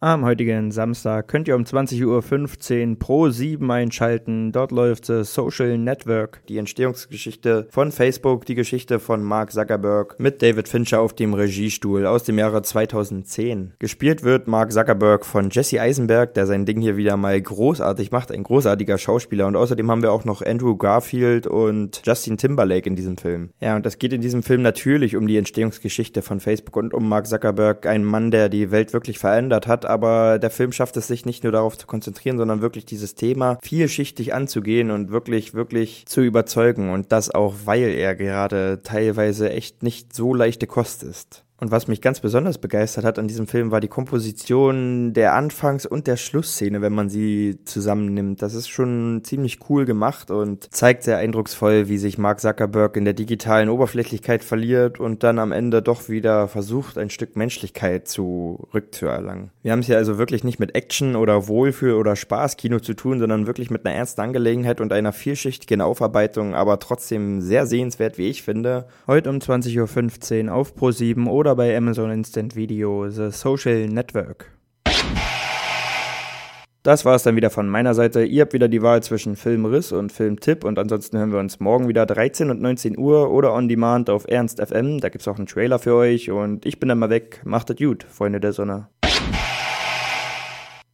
Am heutigen Samstag könnt ihr um 20.15 Uhr pro 7 einschalten. Dort läuft The Social Network, die Entstehungsgeschichte von Facebook, die Geschichte von Mark Zuckerberg mit David Fincher auf dem Regiestuhl aus dem Jahre 2010. Gespielt wird Mark Zuckerberg von Jesse Eisenberg, der sein Ding hier wieder mal großartig macht, ein großartiger Schauspieler. Und außerdem haben wir auch noch Andrew Garfield und Justin Timberlake in diesem Film. Ja, und das geht in diesem Film natürlich um die Entstehungsgeschichte von Facebook und um Mark Zuckerberg, einen Mann, der die Welt wirklich verändert hat aber der Film schafft es sich nicht nur darauf zu konzentrieren, sondern wirklich dieses Thema vielschichtig anzugehen und wirklich, wirklich zu überzeugen. Und das auch, weil er gerade teilweise echt nicht so leichte Kost ist. Und was mich ganz besonders begeistert hat an diesem Film war die Komposition der Anfangs- und der Schlussszene, wenn man sie zusammennimmt. Das ist schon ziemlich cool gemacht und zeigt sehr eindrucksvoll, wie sich Mark Zuckerberg in der digitalen Oberflächlichkeit verliert und dann am Ende doch wieder versucht, ein Stück Menschlichkeit zurückzuerlangen. Wir haben es hier also wirklich nicht mit Action oder Wohlfühl oder Spaßkino zu tun, sondern wirklich mit einer ernsten Angelegenheit und einer vielschichtigen Aufarbeitung, aber trotzdem sehr sehenswert, wie ich finde. Heute um 20.15 Uhr auf Pro7 oder oder bei Amazon Instant Video The Social Network. Das war es dann wieder von meiner Seite. Ihr habt wieder die Wahl zwischen Filmriss und Filmtipp und ansonsten hören wir uns morgen wieder 13 und 19 Uhr oder on demand auf Ernst FM. Da gibt es auch einen Trailer für euch und ich bin dann mal weg. Macht es gut, Freunde der Sonne.